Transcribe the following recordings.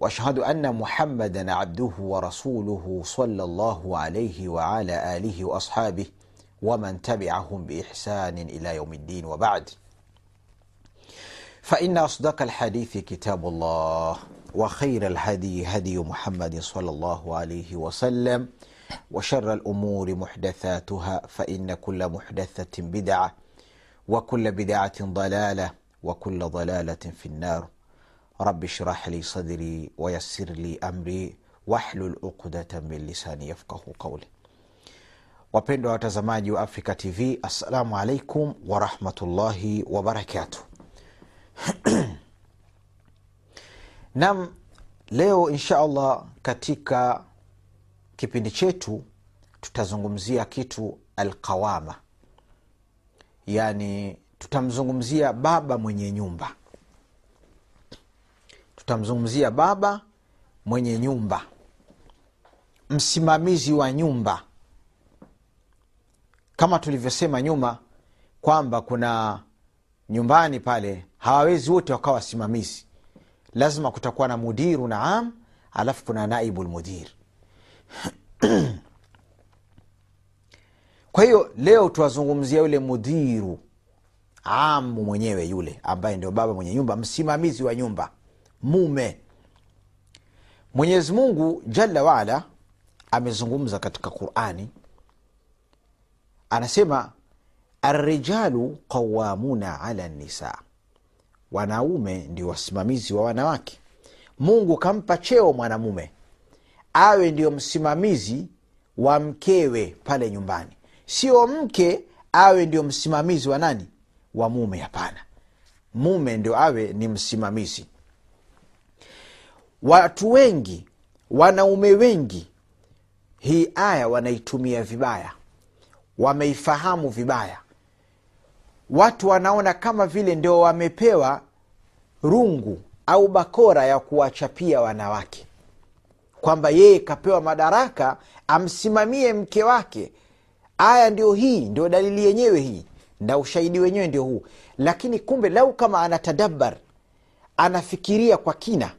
وأشهد أن محمدا عبده ورسوله صلى الله عليه وعلى آله وأصحابه ومن تبعهم بإحسان إلى يوم الدين وبعد. فإن أصدق الحديث كتاب الله وخير الهدي هدي محمد صلى الله عليه وسلم وشر الأمور محدثاتها فإن كل محدثة بدعة وكل بدعة ضلالة وكل ضلالة في النار. rabi shrah li sadri wayassir li amri wahlul uqdata min lisani yafqahu qauli. Wapendwa watazamaji wa Africa TV, assalamu alaikum warahmatullahi wabarakatuh. Nam, leo insha allah katika kipindi chetu tutazungumzia kitu alqawama, yani tutamzungumzia baba mwenye nyumba tutamzungumzia baba mwenye nyumba msimamizi wa nyumba. Kama tulivyosema nyuma kwamba kuna nyumbani pale hawawezi wote wakawa wasimamizi. Lazima kutakuwa na mudiru na am alafu kuna naibu lmudir kwa hiyo leo tuwazungumzia yule mudiru amu mwenyewe yule ambaye ndio baba mwenye nyumba msimamizi wa nyumba mume. Mwenyezi mungu jalla waala amezungumza katika qurani. Anasema arrijalu qawamuna ala nisa. Wanaume ndio wasimamizi wa wanawake. Mungu kampa cheo mwanamume awe ndio msimamizi wa mkewe pale nyumbani. Sio mke awe ndio msimamizi wa nani? Wa mume hapana. Mume ndio awe ni msimamizi watu wengi wanaume wengi hii aya wanaitumia vibaya. Wameifahamu vibaya. Watu wanaona kama vile ndio wamepewa rungu au bakora ya kuwachapia wanawake. Kwamba yeye kapewa madaraka amsimamie mke wake. Aya ndio hii ndio dalili yenyewe hii. Na ushahidi wenyewe ndio huu. Lakini kumbe lau kama anatadabar anafikiria kwa kina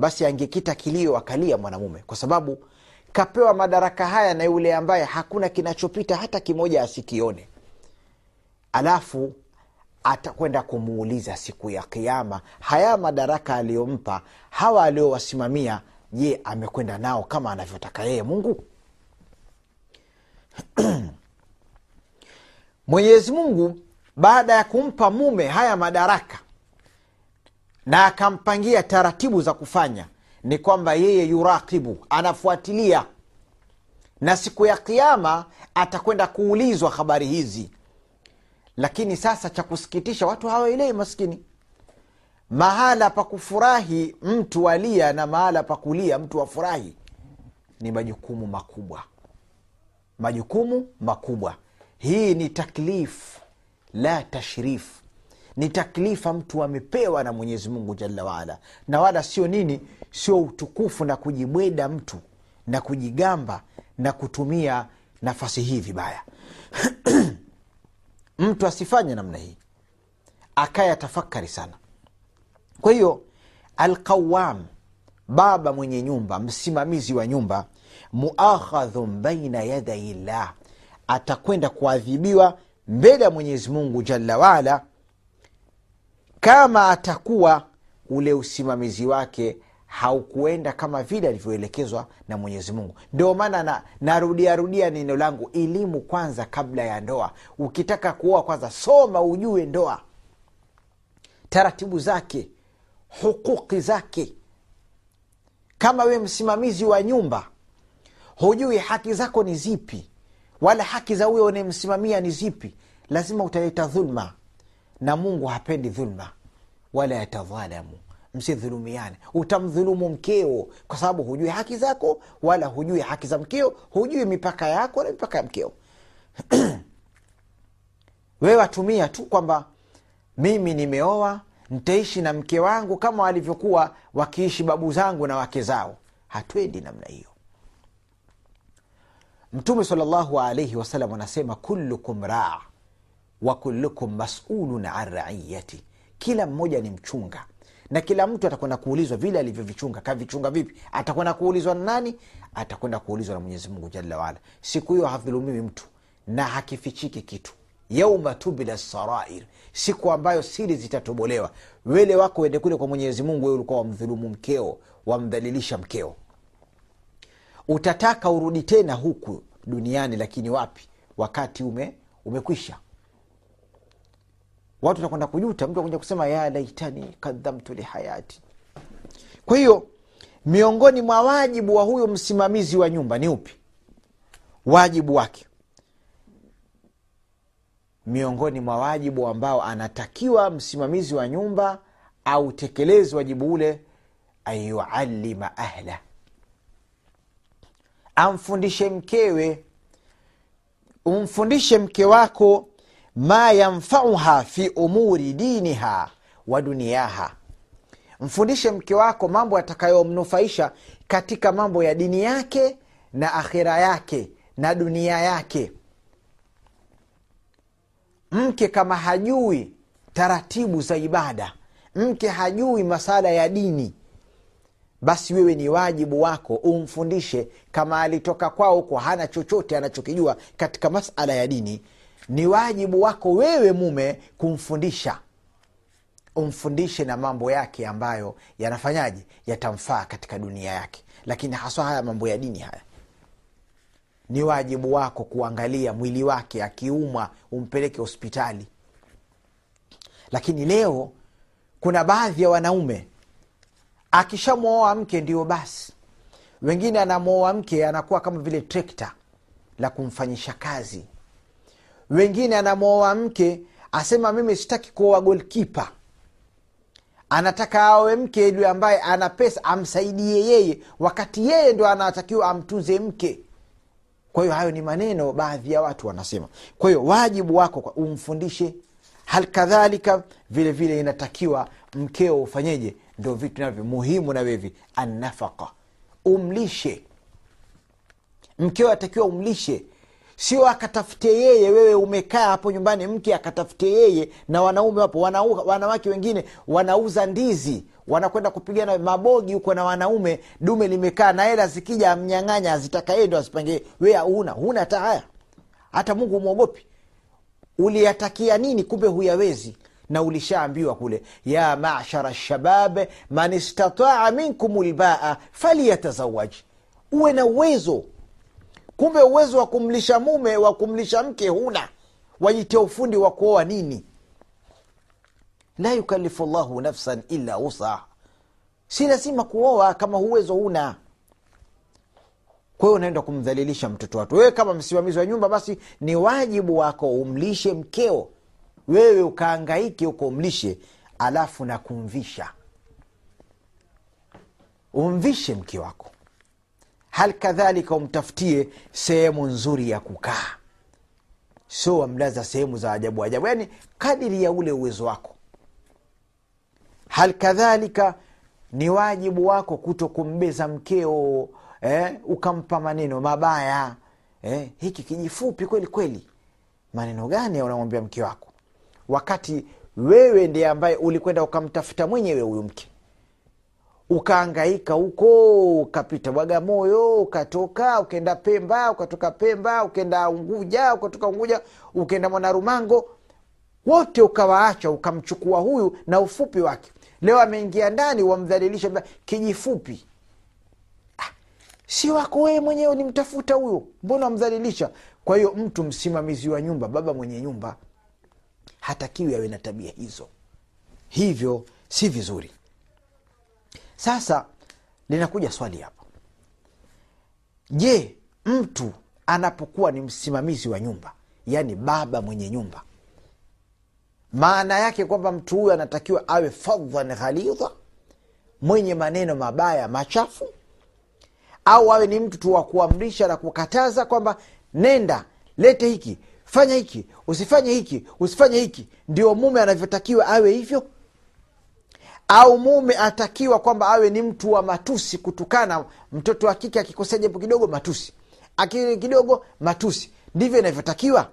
basi angekita kilio akalia mwanamume kwa sababu kapewa madaraka haya na yule ambaye hakuna kinachopita hata kimoja asikione. Alafu atakwenda kumuuliza siku ya kiama haya madaraka aliyompa hawa aliowasimamia je amekwenda nao kama anavyotaka yeye mungu? Mwenyezi mungu baada ya kumpa mume haya madaraka na akampangia taratibu za kufanya ni kwamba yeye yurakibu anafuatilia. Na siku ya kiama atakwenda kuulizwa habari hizi. Lakini sasa cha kusikitisha watu hawaelewi maskini. Mahala pa kufurahi mtu alia na mahala pa kulia mtu afurahi ni majukumu makubwa. Majukumu makubwa. Hii ni taklif la tashrif ni taklifa mtu amepewa na mwenyezi mungu jalla waala. Na wala sio nini sio utukufu na kujibweda mtu na kujigamba na kutumia nafasi hii vibaya. Mtu asifanye namna hii. Akaya tafakari sana. Kwa hiyo alqawam baba mwenye nyumba msimamizi wa nyumba muakhadhun baina yadai llah atakwenda kuadhibiwa mbele ya mwenyezi mungu jalla waala kama atakuwa ule usimamizi wake haukuenda kama vile alivyoelekezwa na mwenyezi mungu. Ndio maana na, narudiarudia neno langu elimu kwanza kabla ya ndoa. Ukitaka kuoa kwanza soma ujue ndoa. Taratibu zake hukuki zake. Kama we msimamizi wa nyumba hujui haki zako ni zipi wala haki za huyo unayemsimamia ni zipi lazima utaleta dhulma na mungu hapendi dhulma wala yatadhalamu. Msidhulumiane. Utamdhulumu mkeo kwa sababu hujui haki zako wala hujui haki za mkeo hujui mipaka yako na mipaka ya mkeo. Wewe watumia tu kwamba mimi nimeoa ntaishi na mke wangu kama walivyokuwa wakiishi babu zangu na wake zao. Hatwendi namna hiyo. Mtume salllahu alaihi wasalam anasema kullukum raa wa kullukum masulun an raiyati. Kila mmoja ni mchunga. Na kila mtu atakwenda kuulizwa vile alivyovichunga. Kavichunga vipi? Atakwenda kuulizwa na nani? Atakwenda kuulizwa na mwenyezi mungu jalla waala siku hiyo hadhulumiwi mtu. Na hakifichiki kitu. Yauma tubila sarair. Siku ambayo siri zitatobolewa. Wele wako wende kule kwa mwenyezi mungu wewe ulikuwa wamdhulumu mkeo wamdhalilisha mkeo. Utataka urudi tena huku duniani lakini wapi? Wakati ume umekwisha watu watakwenda kujuta mtu akuja kusema ya laitani kadhamtu lihayati kwa hiyo miongoni mwa wajibu wa huyo msimamizi wa nyumba ni upi? Wajibu wake. Miongoni mwa wajibu ambao anatakiwa msimamizi wa nyumba autekelezi wajibu ule ayualima ahla. Amfundishe mkewe. Umfundishe mke wako ma yanfauha fi umuri diniha wa duniyaha mfundishe mke wako mambo yatakayomnufaisha katika mambo ya dini yake na akhira yake na dunia yake. Mke kama hajui taratibu za ibada mke hajui masala ya dini basi wewe ni wajibu wako umfundishe kama alitoka kwao huko hana chochote anachokijua katika masala ya dini ni wajibu wako wewe mume kumfundisha. Umfundishe na mambo yake ambayo yanafanyaje yatamfaa katika dunia yake. Lakini haswa haya mambo ya dini haya. Ni wajibu wako kuangalia mwili wake akiumwa umpeleke hospitali. Lakini leo kuna baadhi ya wanaume. Akishamwoa mke ndio basi. Wengine anamwoa mke anakuwa kama vile trekta la kumfanyisha kazi wengine anamwoa mke asema mimi sitaki kuoa golkipa anataka awe mke yule ambaye ana pesa amsaidie yeye wakati yeye ndo anatakiwa amtunze mke. Kwa hiyo hayo ni maneno baadhi ya watu wanasema. Kwa hiyo wajibu wako umfundishe. Hal kadhalika vile vile inatakiwa mkeo ufanyeje? Ndo vitu navyo muhimu na wevi annafaka umlishe. Mkeo atakiwa umlishe sio akatafute yeye wewe umekaa hapo nyumbani mke akatafute yeye na wanaume wapo. Wanawake wengine wanauza ndizi wanakwenda kupigana mabogi huko na wanaume dume limekaa na hela zikija amnyang'anya azitaka yeye ndo azipangie wee huna huna hata haya. Hata mungu umwogopi uliyatakia nini? Kumbe huyawezi. Na ulishaambiwa kule ya mashara shabab man istataa minkum lbaa faliyatazawaji uwe na uwezo kumbe uwezo wa kumlisha mume wa kumlisha mke huna. Wajitia ufundi wa kuoa nini? La yukalifu llahu nafsan illa wusaha. Si lazima kuoa kama uwezo huna. Kwa hiyo unaenda kumdhalilisha mtoto watu wewe kama msimamizi wa nyumba basi ni wajibu wako umlishe mkeo. Wewe ukaangaike huko umlishe alafu na kumvisha. Umvishe mke wako hal kadhalika umtafutie sehemu nzuri ya kukaa. Sio wamlaza sehemu za ajabu ajabu. Yaani kadiri ya ule uwezo wako. Hal kadhalika ni wajibu wako kuto kumbeza mkeo eh, ukampa maneno mabaya. Eh, hiki kijifupi kweli kweli. Maneno gani unamwambia mke wako? Wakati wewe ndiye ambaye ulikwenda ukamtafuta mwenyewe huyu mke ukaangaika huko ukapita Bagamoyo, ukatoka ukenda pemba ukatoka pemba ukenda unguja ukatoka unguja ukenda mwanarumango wote ukawaacha ukamchukua huyu na ufupi wake. Leo ameingia ndani wamdhalilisha kijifupi. Ah, si wako wewe mwenyewe ulimtafuta huyo. Mbona wamdhalilisha? Kwa hiyo mtu msimamizi wa nyumba baba mwenye nyumba hatakiwi awe na tabia hizo. Hivyo si vizuri sasa linakuja swali hapa je mtu anapokuwa ni msimamizi wa nyumba yaani baba mwenye nyumba maana yake kwamba mtu huyu anatakiwa awe fadhan ghalidha mwenye maneno mabaya machafu au awe ni mtu tu wa kuamrisha na kukataza kwamba nenda lete hiki fanya hiki usifanye hiki usifanye hiki. Ndio mume anavyotakiwa awe hivyo au mume atakiwa kwamba awe ni mtu wa matusi kutukana mtoto wa kike akikosea jambo kidogo matusi. Akili kidogo matusi. Ndivyo inavyotakiwa.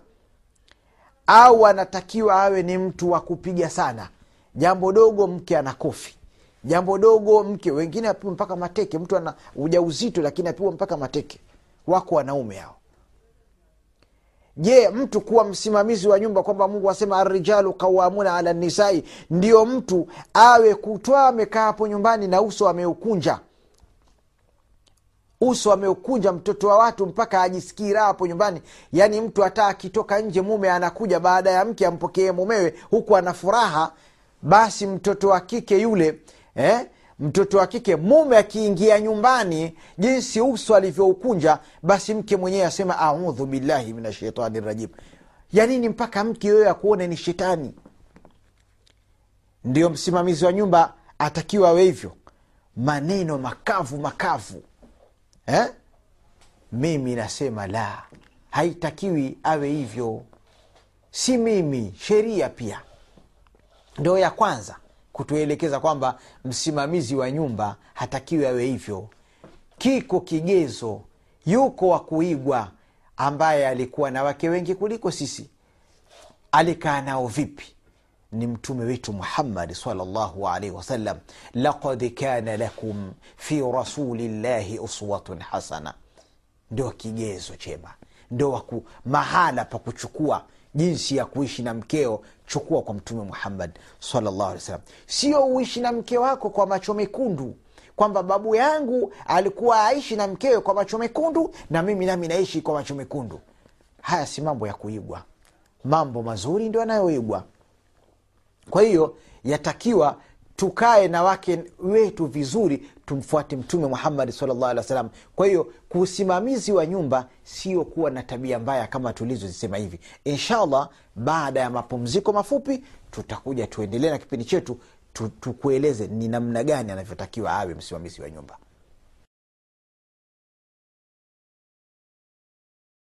Au anatakiwa awe ni mtu wa kupiga sana. Jambo dogo mke ana kofi jambo dogo mke wengine apigwa mpaka mateke. Mtu ana ujauzito lakini apigwa mpaka mateke. Wako wanaume hao je mtu kuwa msimamizi wa nyumba kwamba mungu asema arijalu qawamuna ala nisai ndio mtu awe kutwaa amekaa hapo nyumbani na uso ameukunja. Uso ameukunja mtoto wa watu mpaka ajisikii raha hapo nyumbani. Yaani mtu hata akitoka nje mume anakuja baada ya mke ampokee mumewe huku ana furaha basi mtoto wa kike yule eh, mtoto wa kike mume akiingia nyumbani jinsi uso alivyoukunja basi mke mwenyewe asema audhu billahi min ashaitani rajim. Yanini mpaka mke yoyo akuone ni shetani. Ndio msimamizi wa nyumba atakiwa awe hivyo. Maneno makavu makavu. Eh? mimi nasema la. Haitakiwi awe hivyo. Si mimi sheria pia. Ndo ya kwanza kutuelekeza kwamba msimamizi wa nyumba hatakiwi awe hivyo. Kiko kigezo yuko wa kuigwa ambaye alikuwa na wake wengi kuliko sisi. Alikaa nao vipi? Ni mtume wetu muhammadi salllahu alaihi wasallam. Lakad kana lakum fi rasulillahi uswatun hasana. Ndio kigezo chema. Ndo mahala pa kuchukua jinsi ya kuishi na mkeo chukua kwa mtume muhammad salllahu alih wasallam. Sio uishi na mke wako kwa macho mekundu kwamba babu yangu alikuwa aishi na mkewe kwa macho mekundu na mimi nami naishi kwa macho mekundu. Haya si mambo ya kuigwa. Mambo mazuri ndio yanayoigwa. Kwa hiyo yatakiwa tukae na wake wetu vizuri tumfuate mtume muhammadi salllah alih wa salam kwa hiyo kuusimamizi wa nyumba sio kuwa na tabia mbaya kama tulizozisema hivi. Inshallah baada ya mapumziko mafupi tutakuja tuendelee na kipindi chetu tukueleze ni namna gani anavyotakiwa awe msimamizi wa nyumba